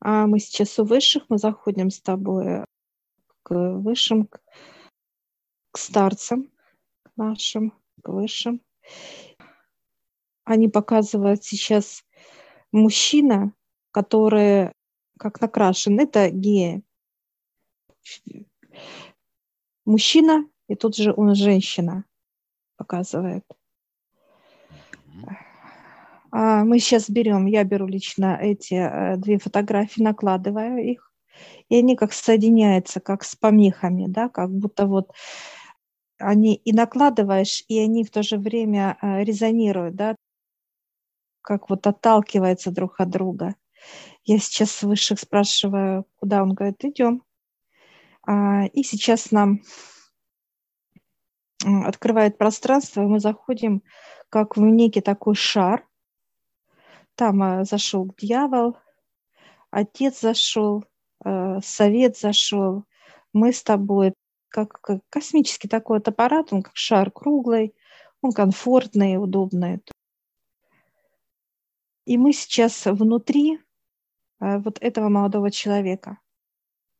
А мы сейчас у высших, мы заходим с тобой к высшим, к старцам к нашим, к высшим. Они показывают сейчас мужчина, который как накрашен, это геи. Мужчина, и тут же он женщина показывает. А мы сейчас берем, я беру лично эти э, две фотографии, накладываю их, и они как соединяются, как с помехами, да, как будто вот они и накладываешь, и они в то же время э, резонируют, да, как вот отталкиваются друг от друга. Я сейчас высших спрашиваю, куда он говорит, идем. А, и сейчас нам открывает пространство, и мы заходим как в некий такой шар. Там а, зашел дьявол, отец зашел, а, совет зашел, мы с тобой, как, космический такой вот аппарат, он как шар круглый, он комфортный, удобный. И мы сейчас внутри а, вот этого молодого человека,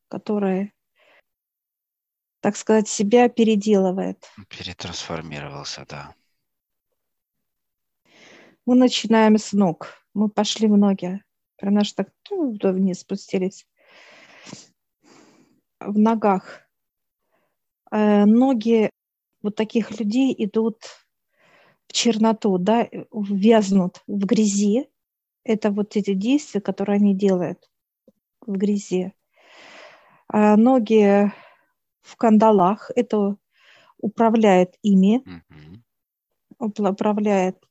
который, так сказать, себя переделывает. Перетрансформировался, да. Мы начинаем с ног. Мы пошли в ноги. Прям наш так вниз спустились. В ногах. Э, ноги вот таких людей идут в черноту, да, вязнут в грязи, это вот эти действия, которые они делают в грязи. А ноги в кандалах, это управляет ими, mm-hmm. управляет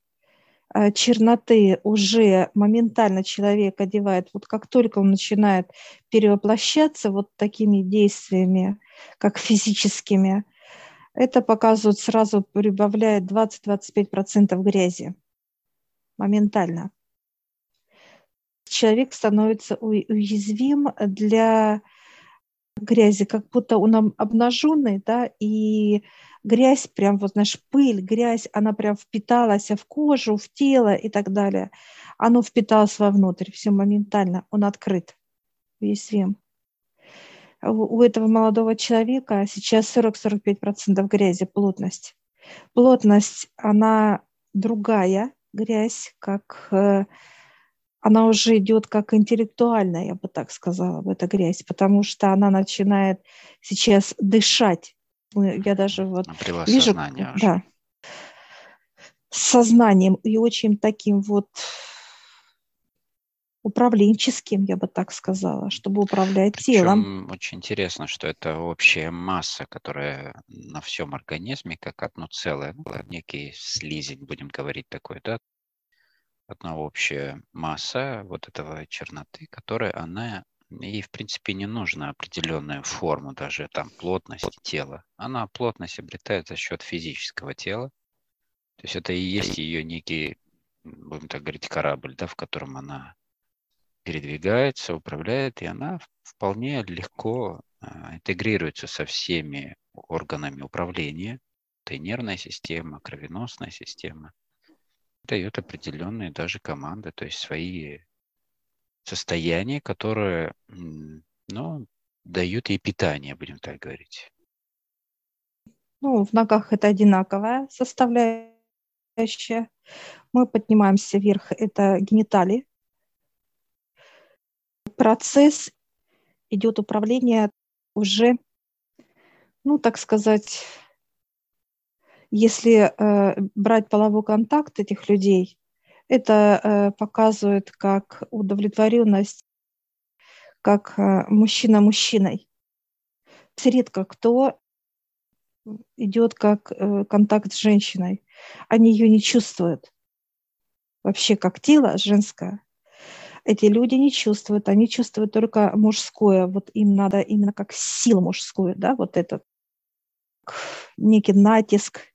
черноты уже моментально человек одевает, вот как только он начинает перевоплощаться вот такими действиями, как физическими, это показывает сразу прибавляет 20-25% грязи моментально. Человек становится уязвим для грязи, как будто он обнаженный, да, и грязь прям, вот знаешь, пыль, грязь, она прям впиталась в кожу, в тело и так далее. Оно впиталось вовнутрь, все моментально, он открыт, уязвим. У этого молодого человека сейчас 40-45% грязи, плотность. Плотность, она другая, грязь, как э, она уже идет как интеллектуальная, я бы так сказала, в эта грязь, потому что она начинает сейчас дышать. Я даже вот вижу, уже. да, сознанием и очень таким вот управленческим, я бы так сказала, чтобы управлять Причем телом. Очень интересно, что это общая масса, которая на всем организме, как одно целое, некий слизень, будем говорить такой, да, одна общая масса вот этого черноты, которая она ей, в принципе, не нужна определенная форма, даже там плотность тела. Она плотность обретает за счет физического тела. То есть это и есть ее некий, будем так говорить, корабль, да, в котором она передвигается, управляет, и она вполне легко а, интегрируется со всеми органами управления. Это и нервная система, кровеносная система дает определенные даже команды, то есть свои состояния, которые, ну, дают ей питание, будем так говорить. Ну, в ногах это одинаковая составляющая. Мы поднимаемся вверх, это гениталии. Процесс идет управление уже, ну, так сказать, если э, брать половой контакт этих людей, это э, показывает как удовлетворенность, как э, мужчина мужчиной. Редко кто идет как контакт с женщиной. Они ее не чувствуют. Вообще как тело женское. Эти люди не чувствуют, они чувствуют только мужское. Вот им надо именно как сил мужскую, да, вот этот некий натиск,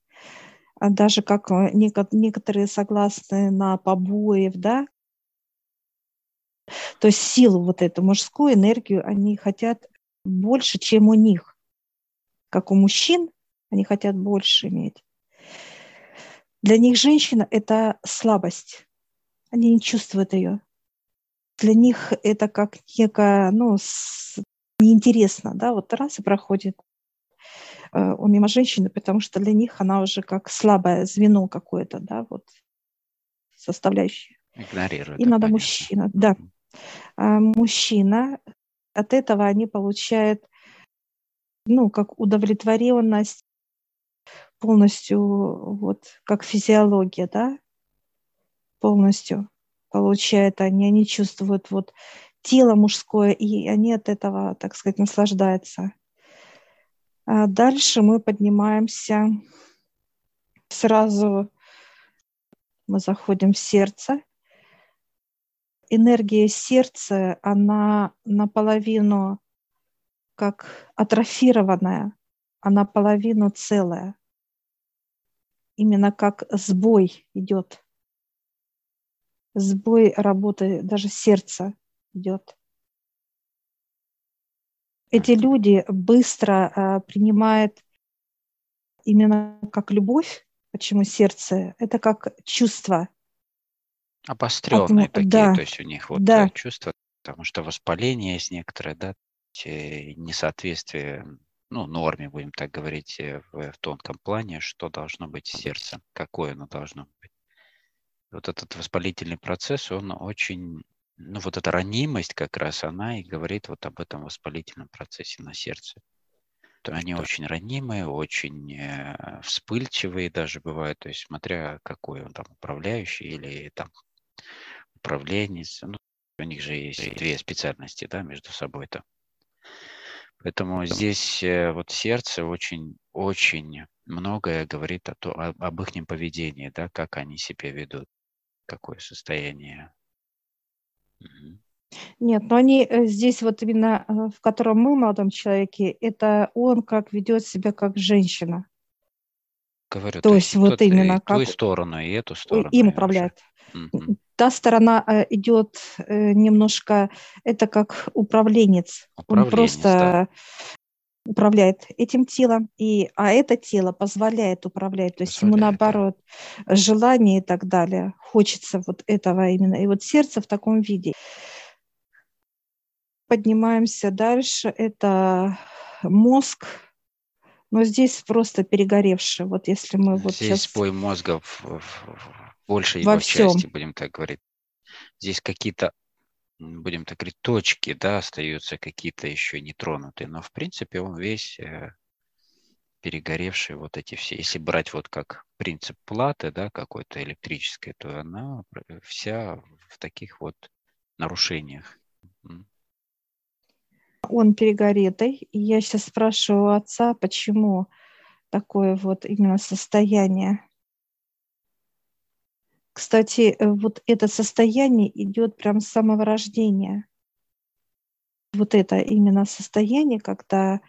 даже как э, некоторые согласны на побоев, да, то есть силу вот эту мужскую энергию они хотят больше, чем у них. Как у мужчин, они хотят больше иметь. Для них женщина – это слабость. Они не чувствуют ее. для них это как некое, ну, неинтересно, да, вот раз и проходит э, он мимо женщины, потому что для них она уже как слабое звено какое-то, да, вот составляющая. Игнорирует. И надо понятно. мужчина, да. А мужчина, от этого они получают, ну, как удовлетворенность полностью, вот, как физиология, да, полностью получают они, они чувствуют вот тело мужское, и они от этого, так сказать, наслаждаются. А дальше мы поднимаемся сразу, мы заходим в сердце. Энергия сердца, она наполовину как атрофированная, а наполовину целая. Именно как сбой идет. Сбой работы даже сердца идет эти люди быстро э, принимают именно как любовь, почему сердце, это как чувство. Обостренные От, такие, да, то есть у них вот да. Э, чувства, потому что воспаление есть некоторое, да, несоответствие, ну, норме, будем так говорить, э, в, в тонком плане, что должно быть сердце, какое оно должно быть. Вот этот воспалительный процесс, он очень ну, вот эта ранимость как раз, она и говорит вот об этом воспалительном процессе на сердце. То они да. очень ранимые, очень э, вспыльчивые даже бывают, то есть смотря какой он там управляющий или там управленец. Ну, у них же есть две специальности, да, между собой-то. Поэтому здесь э, вот сердце очень, очень многое говорит о об, об их поведении, да, как они себя ведут, какое состояние нет, но они э, здесь вот именно, э, в котором мы, молодом человеке, это он как ведет себя как женщина. Говорю, то, то есть вот именно и как... ту сторону, и эту сторону. Им управляет. Угу. Та сторона э, идет немножко, это как управленец. управленец он просто управляет этим телом, и, а это тело позволяет управлять, то есть позволяет, ему наоборот желание и так далее, хочется вот этого именно, и вот сердце в таком виде. Поднимаемся дальше, это мозг, но здесь просто перегоревший, вот если мы вот Здесь сейчас... бой мозга в, в, в большей его всем. части, будем так говорить. Здесь какие-то будем так говорить, точки, да, остаются какие-то еще нетронутые, но в принципе он весь э, перегоревший вот эти все. Если брать вот как принцип платы, да, какой-то электрической, то она вся в таких вот нарушениях. Он перегоретый. Я сейчас спрашиваю у отца, почему такое вот именно состояние кстати, э, вот это состояние идет прям с самого рождения. Вот это именно состояние, когда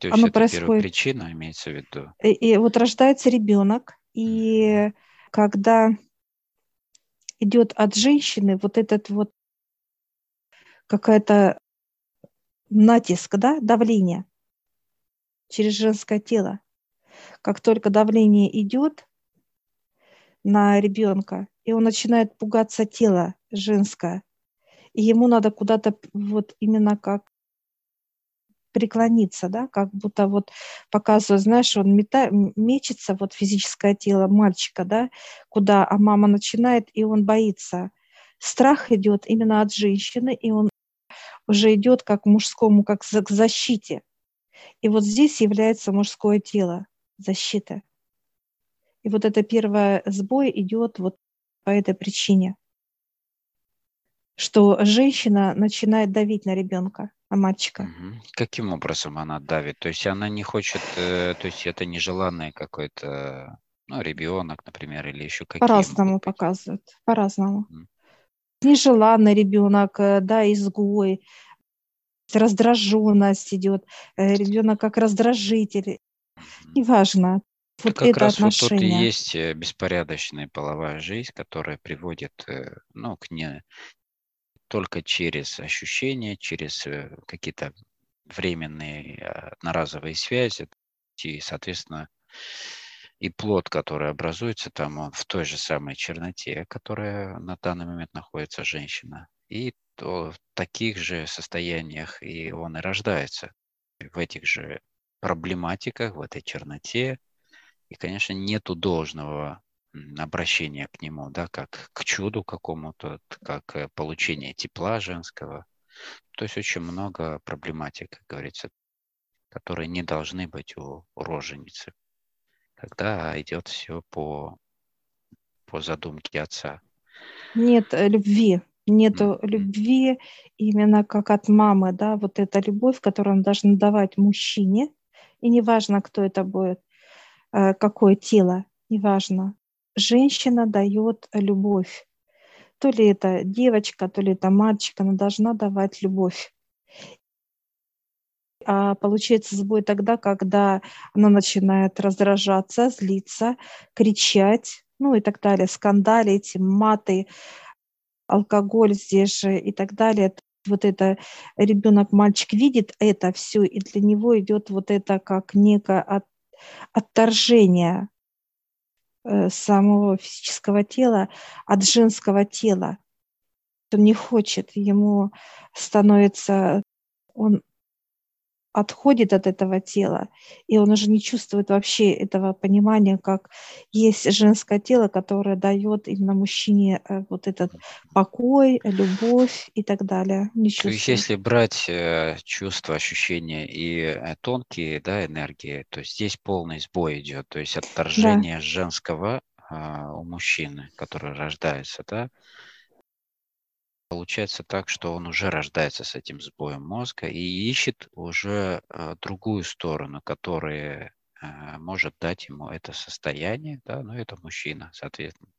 то есть оно это происходит. причина имеется в виду. И, и вот рождается ребенок, и когда идет от женщины вот этот вот какая-то натиск, да, давление через женское тело. Как только давление идет, на ребенка, и он начинает пугаться тела женское. И ему надо куда-то вот именно как преклониться, да, как будто вот показывает, знаешь, он мета, мечется, вот физическое тело мальчика, да, куда, а мама начинает, и он боится. Страх идет именно от женщины, и он уже идет как мужскому, как к защите. И вот здесь является мужское тело, защита. И вот это первое сбой идет вот по этой причине, что женщина начинает давить на ребенка, на мальчика. Угу. Каким образом она давит? То есть она не хочет, э, то есть это нежеланный какой-то, ну, ребенок, например, или еще какие По-разному показывают, по-разному. Угу. Нежеланный ребенок, э, да, изгой, раздраженность идет, э, ребенок как раздражитель. Неважно, вот как это раз вот тут и есть э, беспорядочная половая жизнь, которая приводит э, ну, к не только через ощущения, через э, какие-то временные одноразовые связи, и, соответственно, и плод, который образуется там, он в той же самой черноте, которая на данный момент находится женщина. И то в таких же состояниях и он и рождается. В этих же проблематиках, в этой черноте. И, конечно, нету должного обращения к нему, да, как к чуду какому-то, как э, получение тепла женского. То есть очень много проблематик, как говорится, которые не должны быть у роженицы, когда идет все по, по задумке отца. Нет э, любви, нет mm-hmm. любви именно как от мамы, да, вот эта любовь, которую он должен давать мужчине, и неважно, кто это будет, какое тело, неважно. Женщина дает любовь. То ли это девочка, то ли это мальчик, она должна давать любовь а получается сбой тогда, когда она начинает раздражаться, злиться, кричать, ну и так далее, скандалить, маты, алкоголь здесь же и так далее. Вот это ребенок, мальчик видит это все, и для него идет вот это как от, отторжение э, самого физического тела от женского тела. Он не хочет, ему становится, он отходит от этого тела, и он уже не чувствует вообще этого понимания, как есть женское тело, которое дает именно мужчине э, вот этот покой, любовь и так далее. Не То есть если брать э, чувства, ощущения и э, тонкие да, энергии, то здесь полный сбой идет, то есть отторжение да. женского э, у мужчины, который рождается, да, Получается так, что он уже рождается с этим сбоем мозга и ищет уже э, другую сторону, которая э, может дать ему это состояние, да, но это мужчина, соответственно.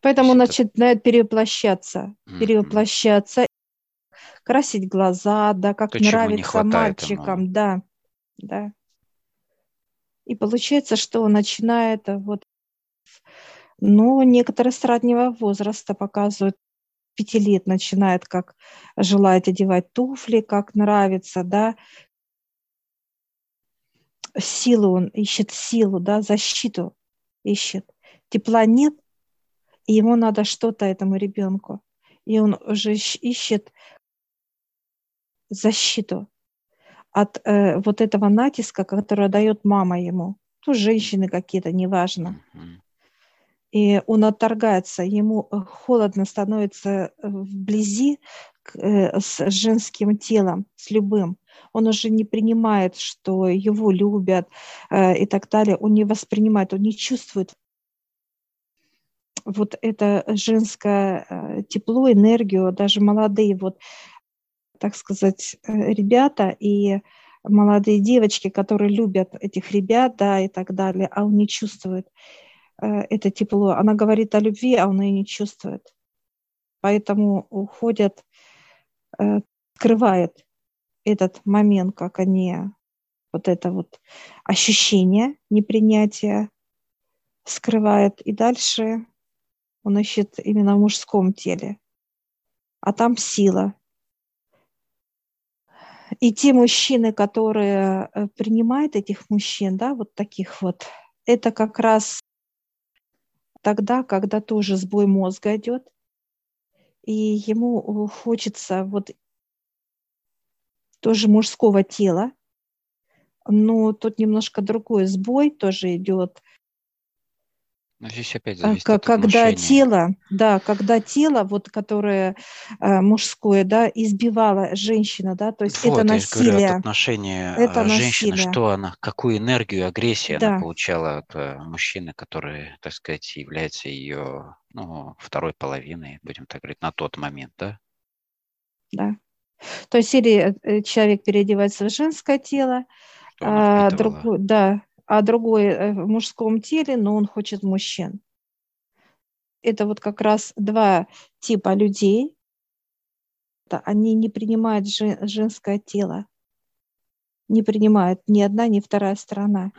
Поэтому он это... начинает перевоплощаться, mm-hmm. красить глаза, да, как То, нравится мальчикам, ему. да, да. И получается, что он начинает вот, ну, некоторые с раннего возраста показывают пяти лет начинает как желает одевать туфли, как нравится, да, силу он ищет силу, да, защиту ищет. Тепла нет, и ему надо что-то этому ребенку. И он уже ищет защиту от э, вот этого натиска, который дает мама ему. Ну, женщины какие-то, неважно. Mm-hmm и он отторгается, ему э, холодно становится э, вблизи э, с женским телом, с любым. Он уже не принимает, что его любят и так далее. Он не воспринимает, он не чувствует вот это женское тепло, энергию, даже молодые, вот, так сказать, ребята и молодые девочки, которые любят этих ребят, да, и так далее, а он не чувствует. Э, это тепло. Она говорит о любви, а он ее не чувствует. Поэтому уходят, э, скрывает этот момент, как они, вот это вот ощущение непринятия скрывает. И дальше он ищет именно в мужском теле. А там сила. И те мужчины, которые э, принимают этих мужчин, да, вот таких вот, это как раз тогда, когда тоже сбой мозга идет, и ему хочется вот тоже мужского тела, но тут немножко другой сбой тоже идет но здесь опять а, зависит от когда отношения. тело, да, когда тело, вот которое э, мужское, да, избивала женщина, да, то есть вот, это насилие. Говорю, от отношения это женщины, насилие. что она, какую энергию, агрессию да. она получала от э, мужчины, который, так сказать, является ее, ну, второй половиной, будем так говорить, на тот момент, да? Да. То есть или э, человек переодевается в женское тело, а, другой, да, а другой э, в мужском теле, но он хочет мужчин. Это вот как раз два типа людей. Они не принимают женское тело. Не принимают ни одна, ни вторая сторона.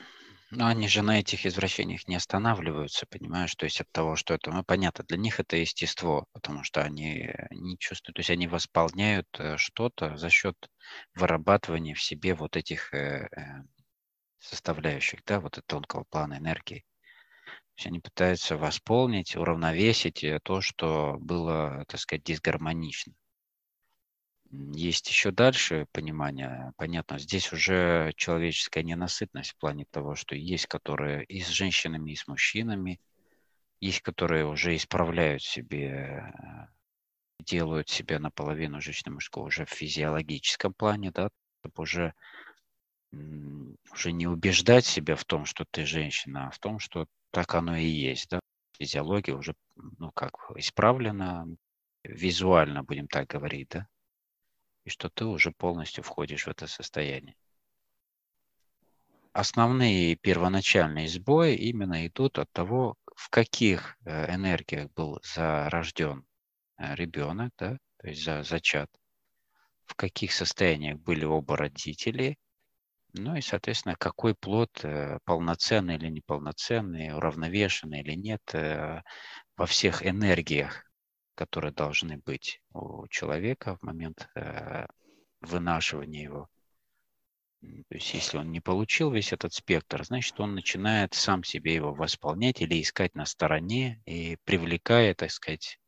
Но они же на этих извращениях не останавливаются, понимаешь? То есть от того, что это, ну, понятно, для них это естество, потому что они не чувствуют, то есть они восполняют э, что-то за счет вырабатывания в себе вот этих э, составляющих, да, вот этого тонкого плана энергии. То есть они пытаются восполнить, уравновесить э, то, что было, так сказать, дисгармонично. Есть еще дальше понимание, понятно, здесь уже человеческая ненасытность в плане того, что есть, которые и с женщинами, и с мужчинами, есть, которые уже исправляют себе, делают себя наполовину женщины-мужского уже в физиологическом плане, да, чтобы уже, уже не убеждать себя в том, что ты женщина, а в том, что так оно и есть, да, физиология уже, ну, как, исправлена, визуально, будем так говорить, да, и что ты уже полностью входишь в это состояние. Основные первоначальные сбои именно идут от того, в каких э, энергиях был зарожден э, ребенок, да, то есть за, зачат, в каких состояниях были оба родители, ну и, соответственно, какой плод э, полноценный или неполноценный, уравновешенный или нет во всех энергиях которые должны быть у человека в момент э, вынашивания его. То есть если он не получил весь этот спектр, значит, он начинает сам себе его восполнять или искать на стороне и привлекая, так сказать,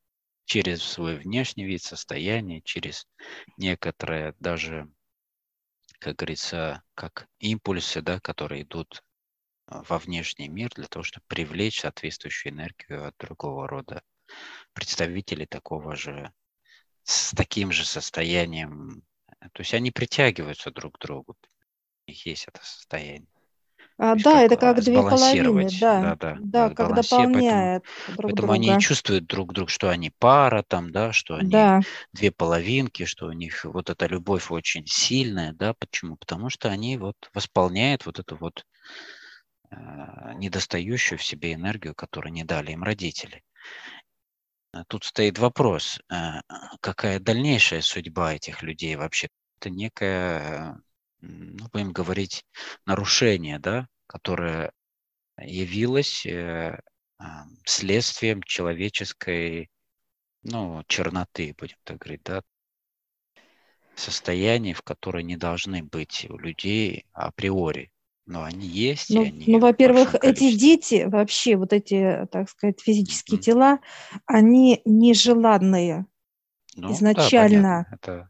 через свой внешний вид состояния, через некоторые даже, как говорится, как импульсы, да, которые идут во внешний мир для того, чтобы привлечь соответствующую энергию от другого рода представители такого же, с таким же состоянием. То есть они притягиваются друг к другу. У них есть это состояние. А, да, это как две половины, да, да, да, да как дополняет поэтому, друг поэтому друга. они чувствуют друг друга, что они пара там, да, что они да. две половинки, что у них вот эта любовь очень сильная, да, почему? Потому что они вот восполняют вот эту вот э, недостающую в себе энергию, которую не дали им родители. А тут стоит вопрос, а, какая дальнейшая судьба этих людей вообще? Это некое, ну, будем говорить, нарушение, да, которое явилось э, а, следствием человеческой, ну, черноты, будем так говорить, да, состояний, в которые не должны быть у людей априори. Но они есть. Ну, они ну во-первых, эти дети, вообще вот эти, так сказать, физические mm-hmm. тела, они нежеланные ну, изначально. Да, Это...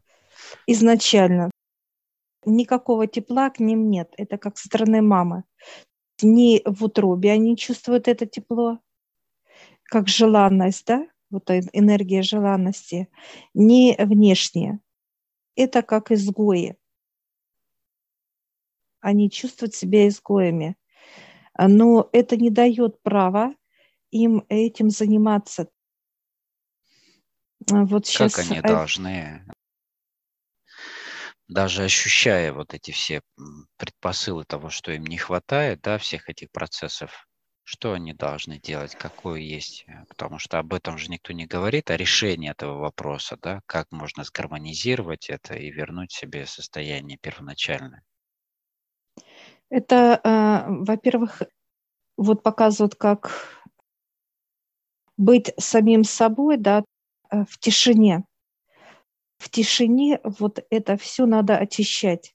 Изначально. Никакого тепла к ним нет. Это как со стороны мамы. Ни в утробе они чувствуют это тепло, как желанность, да, вот энергия желанности, ни внешне. Это как изгои они чувствуют себя изгоями. Но это не дает права им этим заниматься. А вот сейчас... Как они должны, даже ощущая вот эти все предпосылы того, что им не хватает, да, всех этих процессов, что они должны делать, какое есть, э, потому что об этом же никто не говорит, о решении этого вопроса, да, как можно сгармонизировать это и вернуть себе состояние первоначальное. Это, э, во-первых, вот показывают, как быть самим собой, да, э, в тишине. В тишине вот это все надо очищать.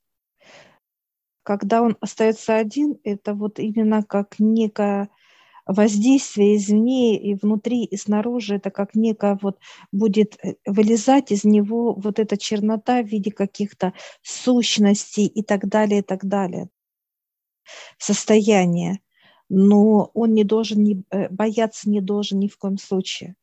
Когда он остается один, это вот именно как некое воздействие извне и внутри, и снаружи, это как некое вот будет э, вылезать из него вот эта чернота в виде каких-то сущностей и так далее, и так далее состояние, но он не должен не, э, бояться не должен ни в коем случае.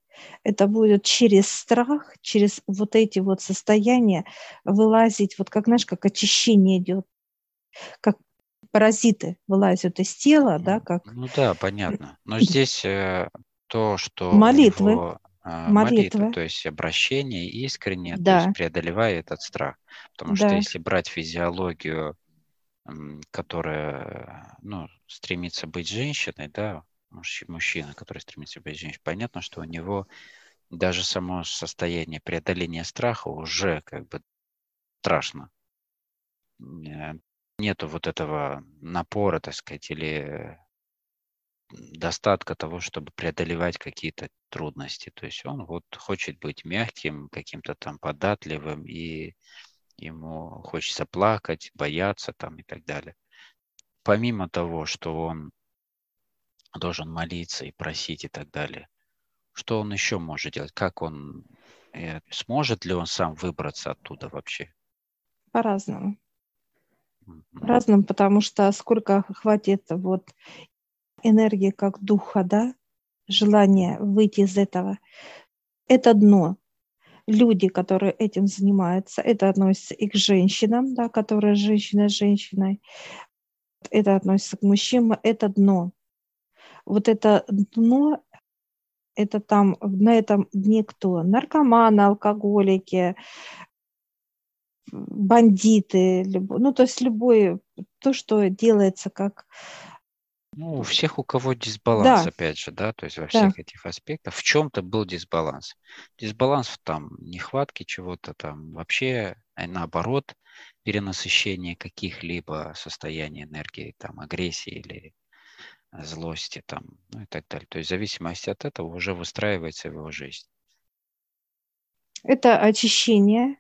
Это будет через страх, через вот эти вот состояния вылазить, вот как, знаешь, как очищение идет, как паразиты вылазят из тела, да, как... Ну да, понятно. Но здесь э, то, что... Молитвы. Него, э, молитвы. молитва, то есть обращение искренне, да. то есть преодолевая этот страх. Потому да. что если брать физиологию которая ну, стремится быть женщиной, да, мужчина, который стремится быть женщиной, понятно, что у него даже само состояние преодоления страха уже как бы страшно. Э, нету вот этого напора, так сказать, или достатка того, чтобы преодолевать какие-то трудности. То есть он вот хочет быть мягким, каким-то там податливым и ему хочется плакать, бояться там и так далее. помимо того, что он должен молиться и просить и так далее, что он еще может делать? Как он, э, сможет ли он сам выбраться оттуда вообще? По-разному. По-разному, потому что сколько хватит вот энергии как духа, да, желание выйти из этого, это дно. Люди, которые этим занимаются, это относится и к женщинам, да, которые женщина с женщиной, это относится к мужчинам, это дно. Вот это дно, это там, на этом дне кто? Наркоманы, алкоголики, бандиты, любой, ну, то есть любое, то, что делается как ну, у всех, у кого дисбаланс, да. опять же, да, то есть во всех да. этих аспектах, в чем-то был дисбаланс. Дисбаланс в там нехватке чего-то там, вообще а наоборот, перенасыщение каких-либо состояний энергии, там, агрессии или злости, там, ну и так далее. То есть в зависимости от этого уже выстраивается его жизнь. Это очищение,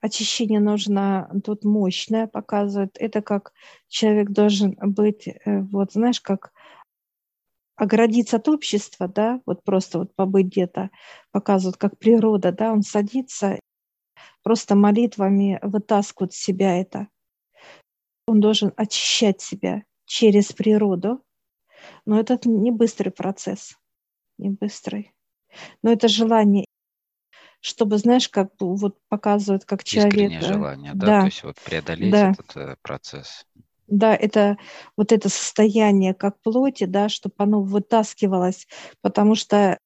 очищение нужно тут мощное, показывает. Это как человек должен быть, э, вот знаешь, как оградиться от общества, да, вот просто вот побыть где-то, показывают, как природа, да, он садится, просто молитвами вытаскивает себя это. Он должен очищать себя через природу, но это не быстрый процесс, не быстрый. Но это желание чтобы, знаешь, как вот показывают, как человек... Искреннее желание, да? да? То есть вот преодолеть да. этот э, процесс. Да, это вот это состояние как плоти, да, чтобы оно вытаскивалось, потому что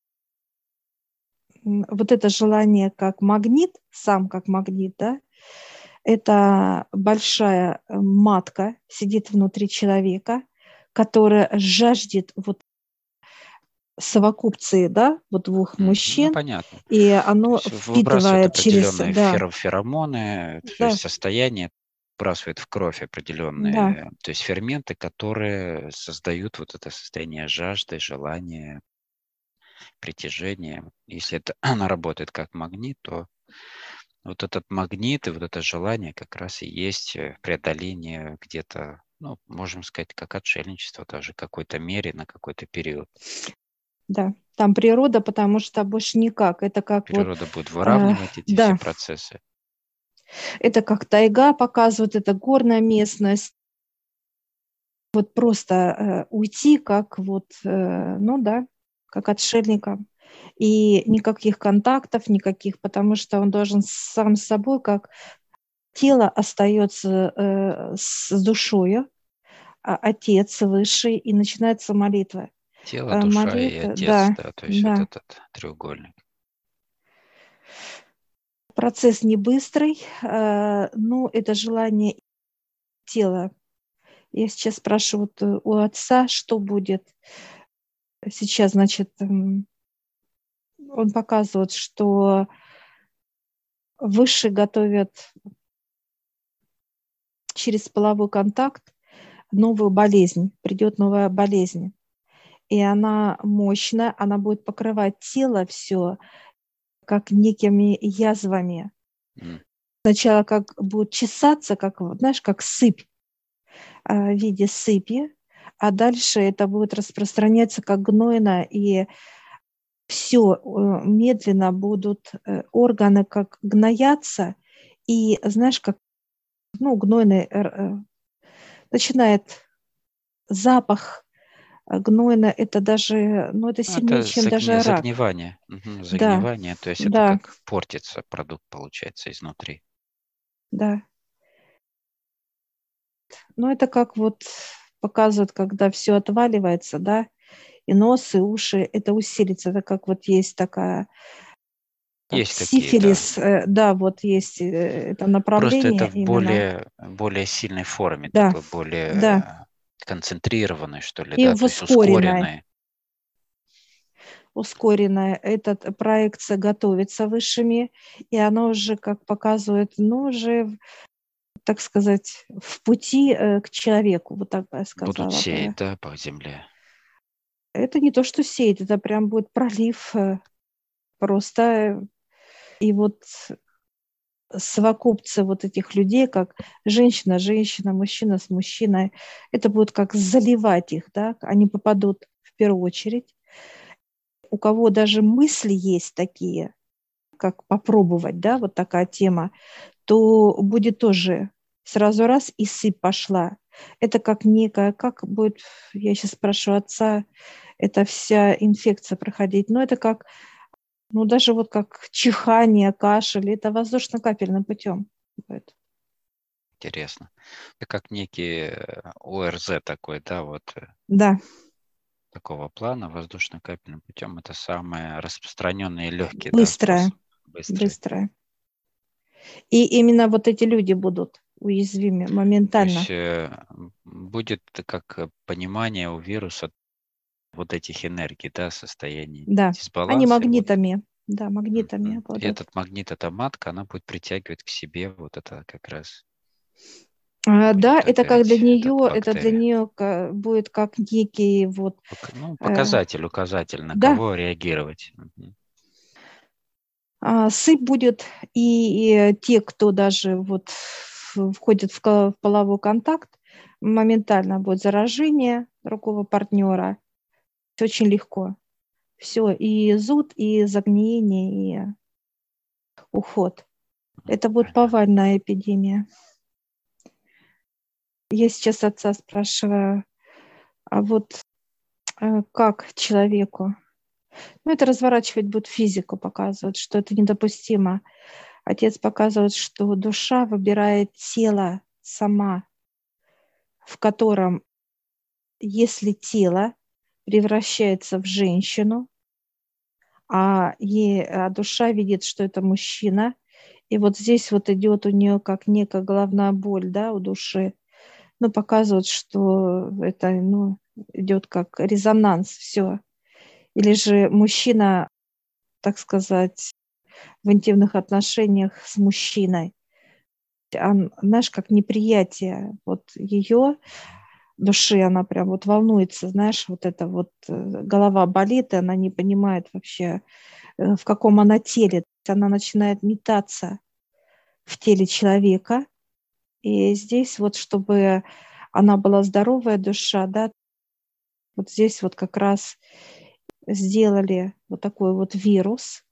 вот это желание как магнит, сам как магнит, да, это большая э, матка сидит внутри человека, которая жаждет вот совокупции, да, вот двух ну, мужчин. Ну, понятно. И оно впитывает через... Да. феромоны, да. состояние вбрасывает в кровь определенные, да. то есть ферменты, которые создают вот это состояние жажды, желания, притяжения. Если это, она работает как магнит, то вот этот магнит и вот это желание как раз и есть э, преодоление где-то, ну, можем сказать, как отшельничество даже в какой-то мере на какой-то период. Да, там природа, потому что больше никак. Это как природа вот, будет выравнивать э, эти да. все процессы. Это как тайга показывает, это горная местность. Вот просто э, уйти, как вот, э, ну да, как отшельникам. И никаких контактов, никаких, потому что он должен сам с собой, как тело остается э, с душою, а отец высший, и начинается молитва. Тело, э, душа молитва, и отец, да, да, то есть да. вот этот треугольник. Процесс не быстрый, э, но это желание тела. Я сейчас спрашиваю вот э, у отца, что будет. Сейчас, значит, эм, он показывает, что выше готовят через половой контакт новую болезнь, придет новая болезнь и она мощная, она будет покрывать тело все как некими язвами. Mm. Сначала как будет чесаться, как, знаешь, как сыпь а, в виде сыпи, а дальше это будет распространяться как гнойно, и все э, медленно будут э, органы как гноятся, и знаешь, как ну, гнойный э, начинает запах гнойно это даже, ну это сильнее, это чем загни, даже рак. Загнивание, угу, загнивание, да. то есть да. это как портится продукт получается изнутри. Да. Ну это как вот показывают, когда все отваливается, да, и нос, и уши, это усилится, это как вот есть такая есть сифилис, такие, да. Э, да, вот есть э, это направление. Просто это в более, более сильной форме, да. такой более да концентрированной, что ли, и да, ускоренной. ускоренная. Эта проекция готовится высшими, и она уже, как показывает, ну, уже, так сказать, в пути э, к человеку, вот так бы я сказала. Будут сеять, да, по земле. Это не то, что сеять, это прям будет пролив э, просто. И вот совокупцы вот этих людей, как женщина, женщина, мужчина с мужчиной, это будет как заливать их, да, они попадут в первую очередь. У кого даже мысли есть такие, как попробовать, да, вот такая тема, то будет тоже сразу раз и сыпь пошла. Это как некая, как будет, я сейчас спрошу отца, эта вся инфекция проходить, но это как ну, даже вот как чихание, кашель, это воздушно-капельным путем будет. Интересно. Это как некий э, ОРЗ такой, да, вот. Э, да. Такого плана воздушно-капельным путем это самое распространенное и легкие. Быстрое. Да, Быстрое. Быстрое. И именно вот эти люди будут уязвимы моментально. То есть, э, будет как понимание у вируса вот этих энергий, да, состояний да. дисбаланса. Они магнитами, вот, да, магнитами И этот магнит, эта матка, она будет притягивать к себе вот это как раз. А, да, это как для нее, это для нее будет как некий вот... Ну, э, показатель, указатель, на да. кого реагировать. А, сыпь будет, и, и те, кто даже вот входит в, половой контакт, моментально будет заражение другого партнера, очень легко. Все, и зуд, и загниение, и уход. Это будет повальная эпидемия. Я сейчас отца спрашиваю, а вот э, как человеку? Ну, это разворачивать будет физику, показывать, что это недопустимо. Отец показывает, что душа выбирает тело сама, в котором, если тело превращается в женщину, а, ей, а душа видит, что это мужчина. И вот здесь вот идет у нее как некая головная боль, да, у души. Ну, показывает, что это, ну, идет как резонанс, все. Или же мужчина, так сказать, в интимных отношениях с мужчиной. Он, знаешь, как неприятие вот ее души, она прям вот волнуется, знаешь, вот это вот э, голова болит, и она не понимает вообще, э, в каком она теле. Она начинает метаться в теле человека. И здесь вот, чтобы она была здоровая душа, да, вот здесь вот как раз сделали вот такой вот вирус,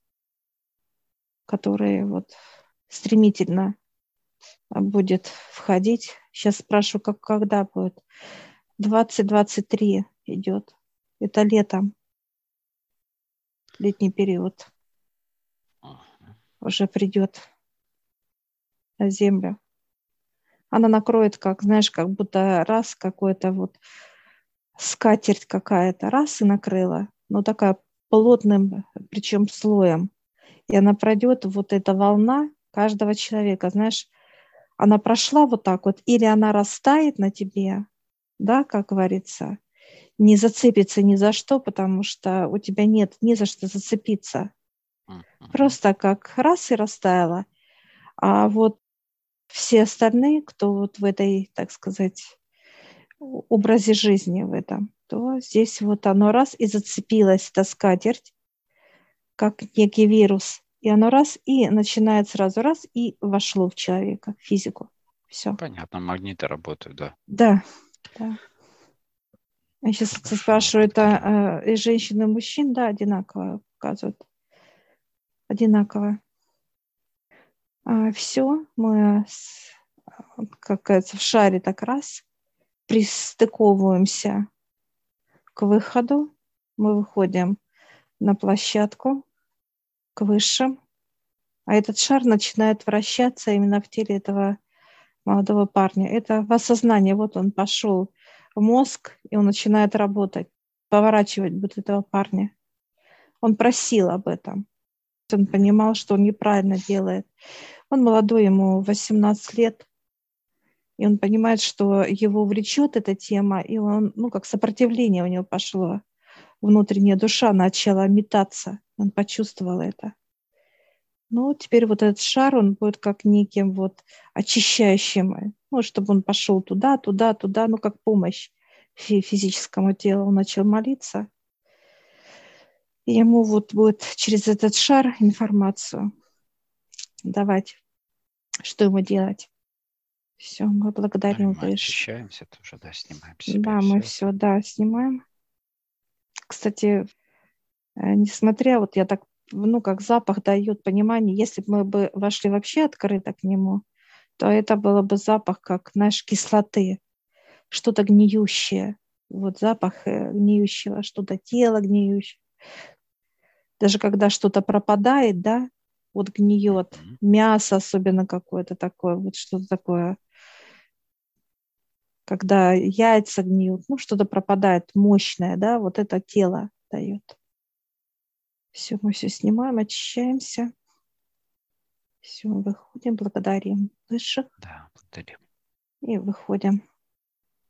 который вот стремительно будет входить. Сейчас спрашиваю, как, когда будет. 2023 идет. Это летом. Летний период. Уже придет на землю. Она накроет, как, знаешь, как будто раз какой-то вот скатерть какая-то, раз и накрыла. Но такая плотным, причем слоем. И она пройдет, вот эта волна каждого человека, знаешь, она прошла вот так вот, или она растает на тебе, да, как говорится, не зацепится ни за что, потому что у тебя нет ни за что зацепиться. Просто как раз и растаяла. А вот все остальные, кто вот в этой, так сказать, образе жизни в этом, то здесь вот оно раз и зацепилось, эта скатерть, как некий вирус, и оно раз и начинает сразу раз и вошло в человека, в физику. Все. Понятно, магниты работают, да. Да, да. Я сейчас Хорошо. спрашиваю, это э, и женщины, и мужчин, да, одинаково показывают. Одинаково. А, все, мы, как говорится, в шаре так раз пристыковываемся к выходу. Мы выходим на площадку к высшим, а этот шар начинает вращаться именно в теле этого молодого парня. Это осознание. Вот он пошел в мозг, и он начинает работать, поворачивать вот этого парня. Он просил об этом. Он понимал, что он неправильно делает. Он молодой, ему 18 лет, и он понимает, что его влечет эта тема, и он, ну, как сопротивление у него пошло. Внутренняя душа начала метаться. Он почувствовал это. Ну, теперь вот этот шар, он будет как неким вот очищающим, ну, чтобы он пошел туда, туда, туда, ну, как помощь физическому телу. Он начал молиться. И ему вот будет через этот шар информацию давать. Что ему делать? Все, мы благодарим мы Выше. очищаемся тоже, да, снимаем себя. Да, мы все, да, снимаем. Кстати, э, несмотря, вот я так, ну, как запах дает понимание, если бы мы бы вошли вообще открыто к нему, то это было бы запах, как, знаешь, кислоты, что-то гниющее. Вот запах э, гниющего, что-то тело гниющее. Даже когда что-то пропадает, да, вот гниет, мясо особенно какое-то такое, вот что-то такое когда яйца гниют, ну, что-то пропадает мощное, да, вот это тело дает. Все, мы все снимаем, очищаемся. Все, выходим, благодарим высших. Да, благодарим. И выходим.